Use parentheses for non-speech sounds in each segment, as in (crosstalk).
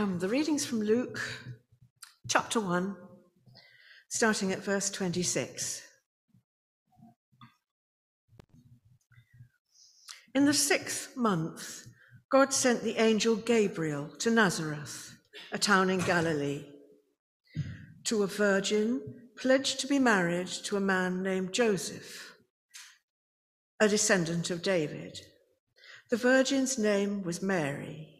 Um, the readings from Luke chapter 1, starting at verse 26. In the sixth month, God sent the angel Gabriel to Nazareth, a town in Galilee, to a virgin pledged to be married to a man named Joseph, a descendant of David. The virgin's name was Mary.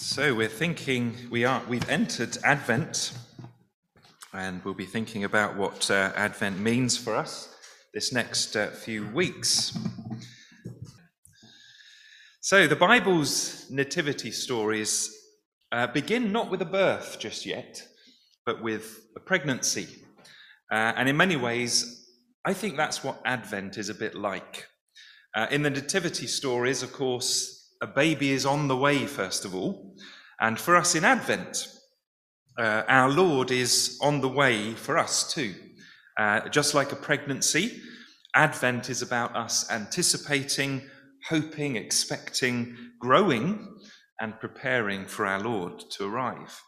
So we're thinking we are we've entered Advent, and we'll be thinking about what uh, Advent means for us this next uh, few weeks. So, the Bible's nativity stories uh, begin not with a birth just yet, but with a pregnancy. Uh, and in many ways, I think that's what Advent is a bit like. Uh, in the nativity stories, of course, a baby is on the way, first of all. And for us in Advent, uh, our Lord is on the way for us too. Uh, just like a pregnancy, Advent is about us anticipating hoping, expecting, growing, and preparing for our Lord to arrive.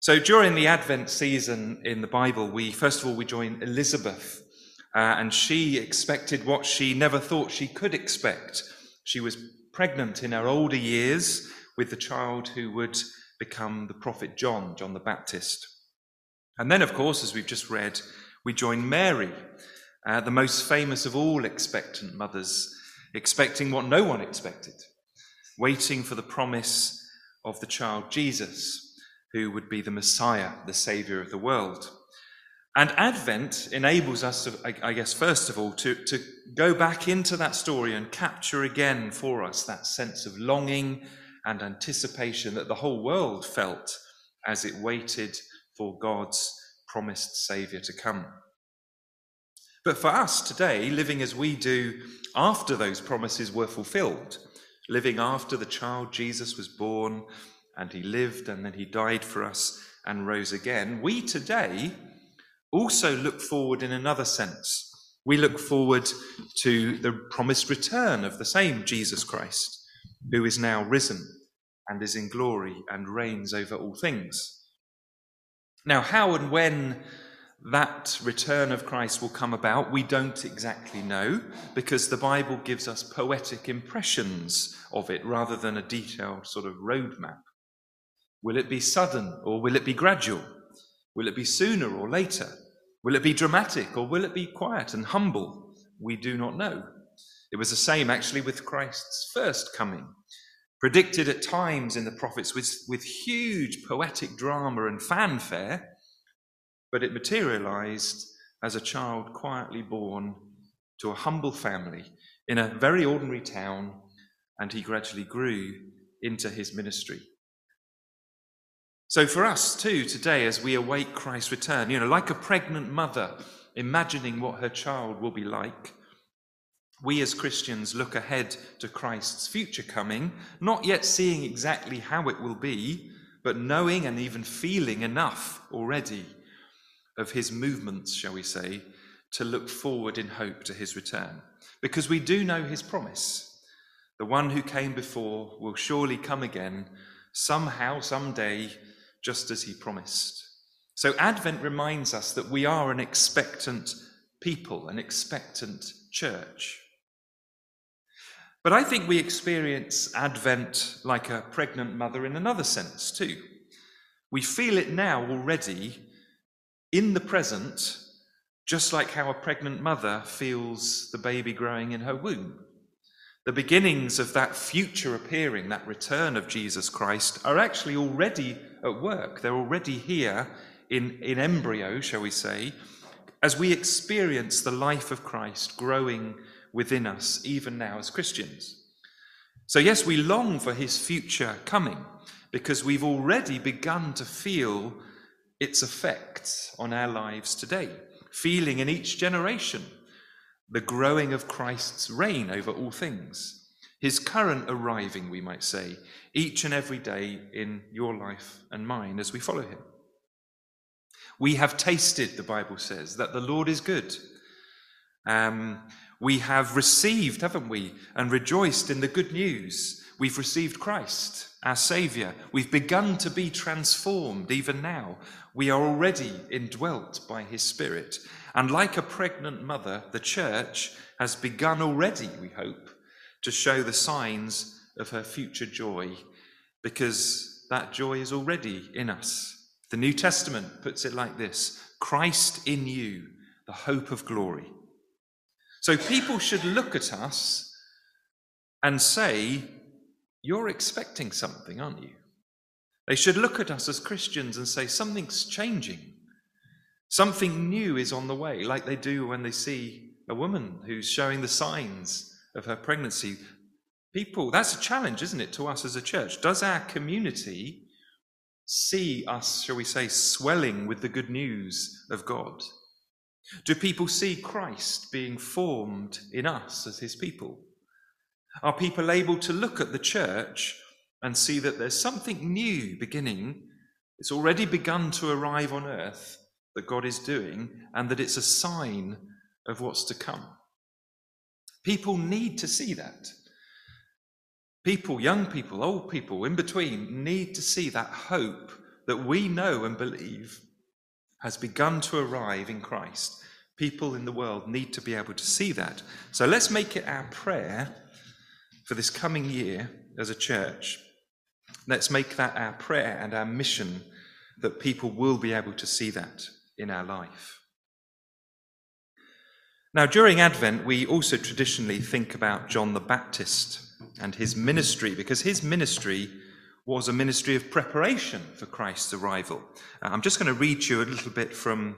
So during the Advent season in the Bible, we first of all we join Elizabeth, uh, and she expected what she never thought she could expect. She was pregnant in her older years with the child who would become the prophet John, John the Baptist. And then, of course, as we've just read, we join Mary, uh, the most famous of all expectant mothers, expecting what no one expected, waiting for the promise of the child Jesus, who would be the Messiah, the Savior of the world. And Advent enables us, to, I guess, first of all, to, to go back into that story and capture again for us that sense of longing and anticipation that the whole world felt as it waited for God's promised Saviour to come. But for us today, living as we do after those promises were fulfilled, living after the child Jesus was born and he lived and then he died for us and rose again, we today also look forward in another sense. We look forward to the promised return of the same Jesus Christ, who is now risen and is in glory and reigns over all things. Now, how and when that return of Christ will come about, we don't exactly know because the Bible gives us poetic impressions of it rather than a detailed sort of roadmap. Will it be sudden or will it be gradual? Will it be sooner or later? Will it be dramatic or will it be quiet and humble? We do not know. It was the same actually with Christ's first coming, predicted at times in the prophets with, with huge poetic drama and fanfare but it materialized as a child quietly born to a humble family in a very ordinary town, and he gradually grew into his ministry. So, for us too, today, as we await Christ's return, you know, like a pregnant mother imagining what her child will be like, we as Christians look ahead to Christ's future coming, not yet seeing exactly how it will be, but knowing and even feeling enough already of his movements, shall we say, to look forward in hope to his return. Because we do know his promise. The one who came before will surely come again, somehow, someday, just as he promised. So Advent reminds us that we are an expectant people, an expectant church. But I think we experience Advent like a pregnant mother in another sense, too. We feel it now already in the present, just like how a pregnant mother feels the baby growing in her womb. The beginnings of that future appearing, that return of Jesus Christ, are actually already at work. They're already here in, in embryo, shall we say, as we experience the life of Christ growing within us, even now as Christians. So, yes, we long for his future coming because we've already begun to feel its effects on our lives today, feeling in each generation the growing of Christ's reign over all things, his current arriving, we might say, each and every day in your life and mine as we follow him. We have tasted, the Bible says, that the Lord is good. Um, we have received, haven't we, and rejoiced in the good news. We've received Christ, our Saviour. We've begun to be transformed even now. We are already indwelt by His Spirit. And like a pregnant mother, the church has begun already, we hope, to show the signs of her future joy, because that joy is already in us. The New Testament puts it like this Christ in you, the hope of glory. So people should look at us and say, You're expecting something, aren't you? They should look at us as Christians and say, Something's changing. Something new is on the way, like they do when they see a woman who's showing the signs of her pregnancy. People, that's a challenge, isn't it, to us as a church? Does our community see us, shall we say, swelling with the good news of God? Do people see Christ being formed in us as his people? Are people able to look at the church and see that there's something new beginning? It's already begun to arrive on earth that God is doing, and that it's a sign of what's to come. People need to see that. People, young people, old people, in between, need to see that hope that we know and believe has begun to arrive in Christ. People in the world need to be able to see that. So let's make it our prayer for this coming year as a church. Let's make that our prayer and our mission that people will be able to see that in our life. Now, during Advent, we also traditionally think about John the Baptist and his ministry, because his ministry was a ministry of preparation for Christ's arrival. Uh, I'm just going to read you a little bit from.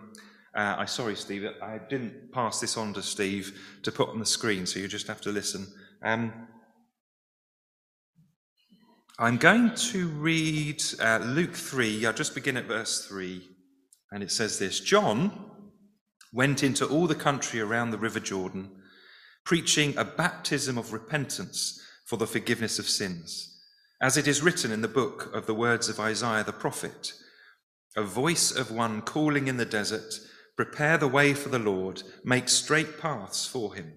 Uh, I'm sorry, Steve, I didn't pass this on to Steve to put on the screen, so you just have to listen. Um, I'm going to read uh, Luke 3. I'll just begin at verse 3. And it says this John went into all the country around the River Jordan, preaching a baptism of repentance for the forgiveness of sins, as it is written in the book of the words of Isaiah the prophet a voice of one calling in the desert, Prepare the way for the Lord, make straight paths for him.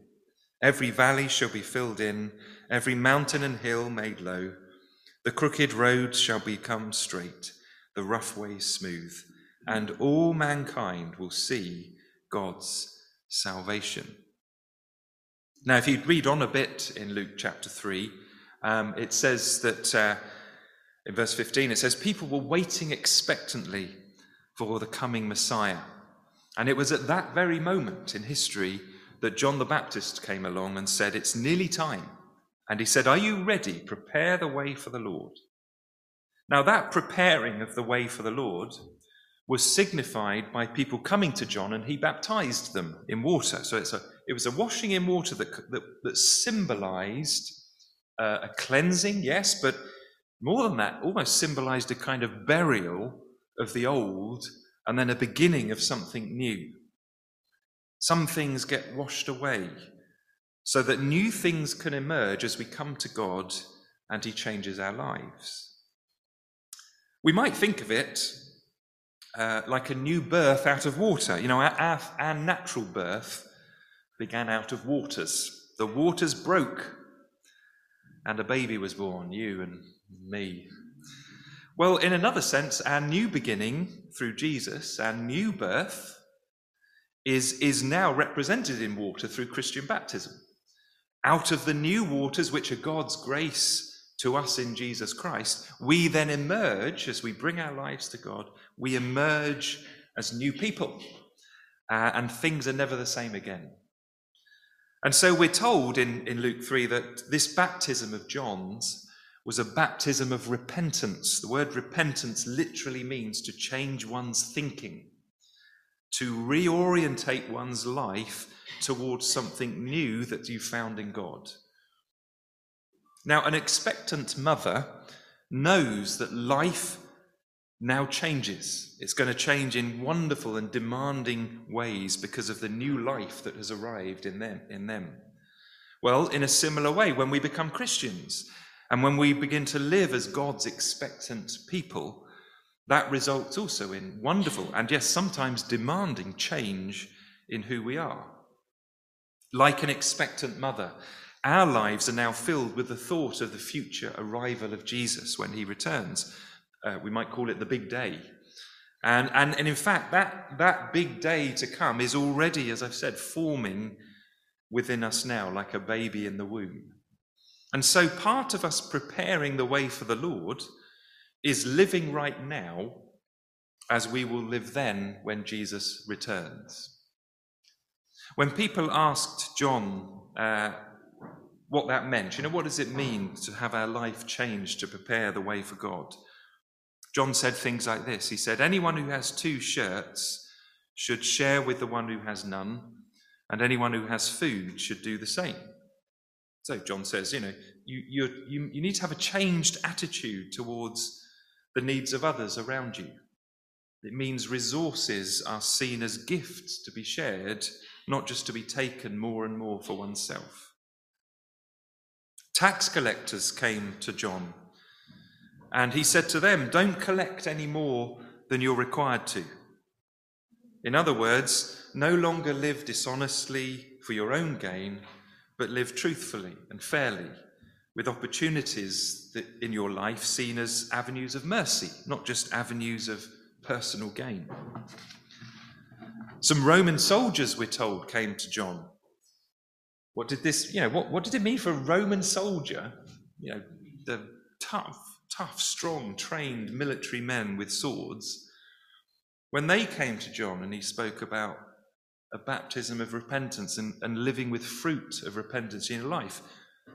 Every valley shall be filled in, every mountain and hill made low. The crooked roads shall become straight, the rough ways smooth and all mankind will see God's salvation. Now, if you read on a bit in Luke chapter 3, um, it says that uh, in verse 15, it says, People were waiting expectantly for the coming Messiah. And it was at that very moment in history that John the Baptist came along and said, It's nearly time. And he said, Are you ready? Prepare the way for the Lord. Now, that preparing of the way for the Lord was signified by people coming to John and he baptized them in water. So it's a, it was a washing in water that, that, that symbolized uh, a cleansing, yes, but more than that, almost symbolized a kind of burial of the old and then a beginning of something new. Some things get washed away so that new things can emerge as we come to God and He changes our lives. We might think of it uh, like a new birth out of water. You know, our, our, our natural birth began out of waters. The waters broke, and a baby was born, you and me. Well, in another sense, our new beginning through Jesus, our new birth, is, is now represented in water through Christian baptism. Out of the new waters, which are God's grace to us in Jesus Christ, we then emerge, as we bring our lives to God, we emerge as new people. Uh, and things are never the same again. And so we're told in, in Luke 3 that this baptism of John's was a baptism of repentance. The word repentance literally means to change one's thinking, to reorientate one's life towards something new that you found in God. Now, an expectant mother knows that life now changes. It's going to change in wonderful and demanding ways because of the new life that has arrived in them. In them. Well, in a similar way, when we become Christians and when we begin to live as God's expectant people, that results also in wonderful and, yes, sometimes demanding change in who we are. Like an expectant mother, our lives are now filled with the thought of the future arrival of Jesus when he returns. Uh, we might call it the big day. And, and, and in fact, that, that big day to come is already, as I've said, forming within us now like a baby in the womb. And so part of us preparing the way for the Lord is living right now as we will live then when Jesus returns. When people asked John, uh, what that meant. You know, what does it mean to have our life changed to prepare the way for God? John said things like this He said, Anyone who has two shirts should share with the one who has none, and anyone who has food should do the same. So John says, you know, you, you, you, need to have a changed attitude towards the needs of others around you. It means resources are seen as gifts to be shared, not just to be taken more and more for oneself. Tax collectors came to John, and he said to them, Don't collect any more than you're required to. In other words, no longer live dishonestly for your own gain, but live truthfully and fairly, with opportunities in your life seen as avenues of mercy, not just avenues of personal gain. Some Roman soldiers, we're told, came to John what did this, you know, what, what did it mean for a Roman soldier, you know, the tough, tough, strong, trained military men with swords, when they came to John and he spoke about a baptism of repentance and, and living with fruit of repentance in life,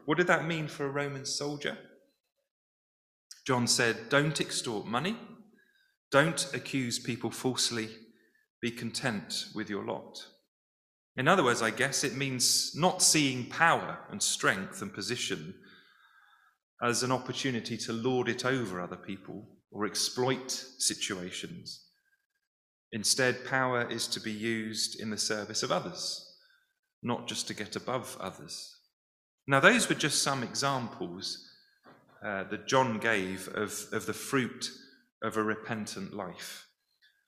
what did that mean for a Roman soldier? John said, Don't extort money, don't accuse people falsely, be content with your lot. In other words, I guess it means not seeing power and strength and position as an opportunity to lord it over other people or exploit situations. Instead, power is to be used in the service of others, not just to get above others. Now, those were just some examples uh, that John gave of, of the fruit of a repentant life,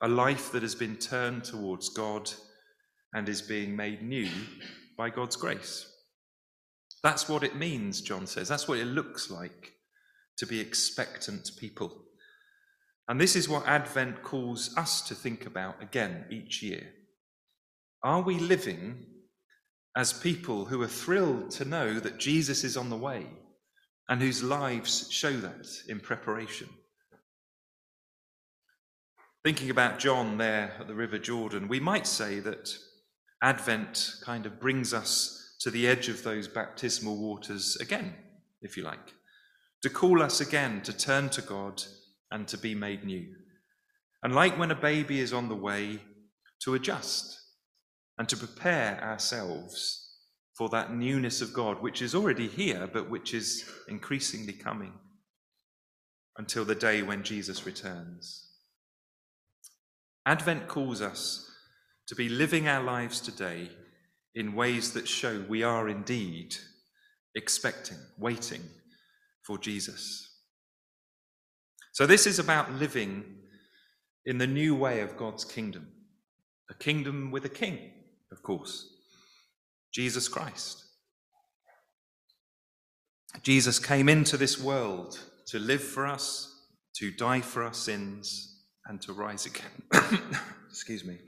a life that has been turned towards God and is being made new by God's grace. That's what it means, John says. That's what it looks like to be expectant people. And this is what Advent calls us to think about again each year. Are we living as people who are thrilled to know that Jesus is on the way and whose lives show that in preparation? Thinking about John there at the River Jordan, we might say that Advent kind of brings us to the edge of those baptismal waters again, if you like, to call us again to turn to God and to be made new. And like when a baby is on the way, to adjust and to prepare ourselves for that newness of God, which is already here, but which is increasingly coming until the day when Jesus returns. Advent calls us to be living our lives today in ways that show we are indeed expecting, waiting for Jesus. So, this is about living in the new way of God's kingdom, a kingdom with a king, of course, Jesus Christ. Jesus came into this world to live for us, to die for our sins, and to rise again. (coughs) Excuse me.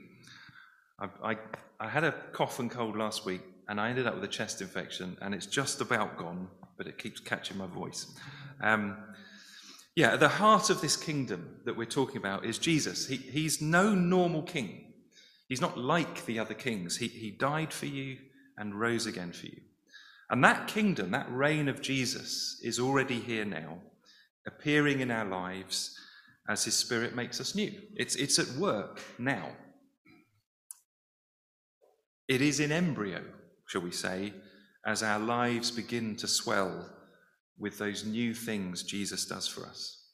I, I, had a cough and cold last week, and I ended up with a chest infection, and it's just about gone, but it keeps catching my voice. Um, yeah, the heart of this kingdom that we're talking about is Jesus. He, he's no normal king. He's not like the other kings. He, he died for you and rose again for you. And that kingdom, that reign of Jesus, is already here now, appearing in our lives as his spirit makes us new. It's, it's at work now. It is in embryo, shall we say, as our lives begin to swell with those new things Jesus does for us.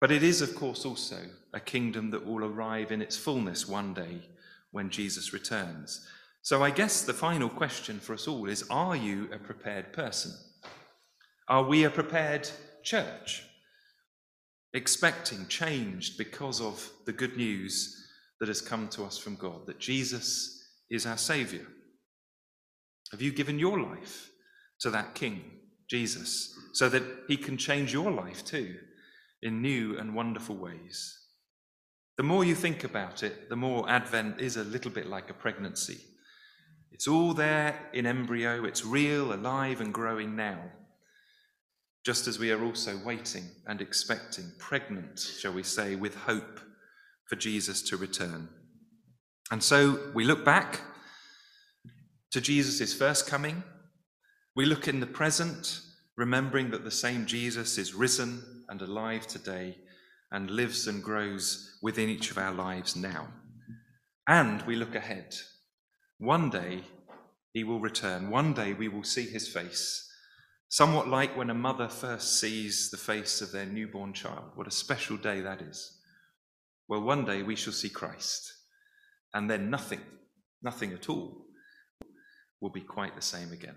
But it is, of course, also a kingdom that will arrive in its fullness one day when Jesus returns. So I guess the final question for us all is Are you a prepared person? Are we a prepared church? Expecting, changed because of the good news that has come to us from God, that Jesus is our Saviour. Have you given your life to that King, Jesus, so that he can change your life too in new and wonderful ways? The more you think about it, the more Advent is a little bit like a pregnancy. It's all there in embryo, it's real, alive, and growing now. Just as we are also waiting and expecting, pregnant, shall we say, with hope for Jesus to return. And so we look back to Jesus' first coming. We look in the present, remembering that the same Jesus is risen and alive today and lives and grows within each of our lives now. And we look ahead. One day he will return. One day we will see his face. Somewhat like when a mother first sees the face of their newborn child. What a special day that is. Well, one day we shall see Christ. And then nothing, nothing at all, will be quite the same again.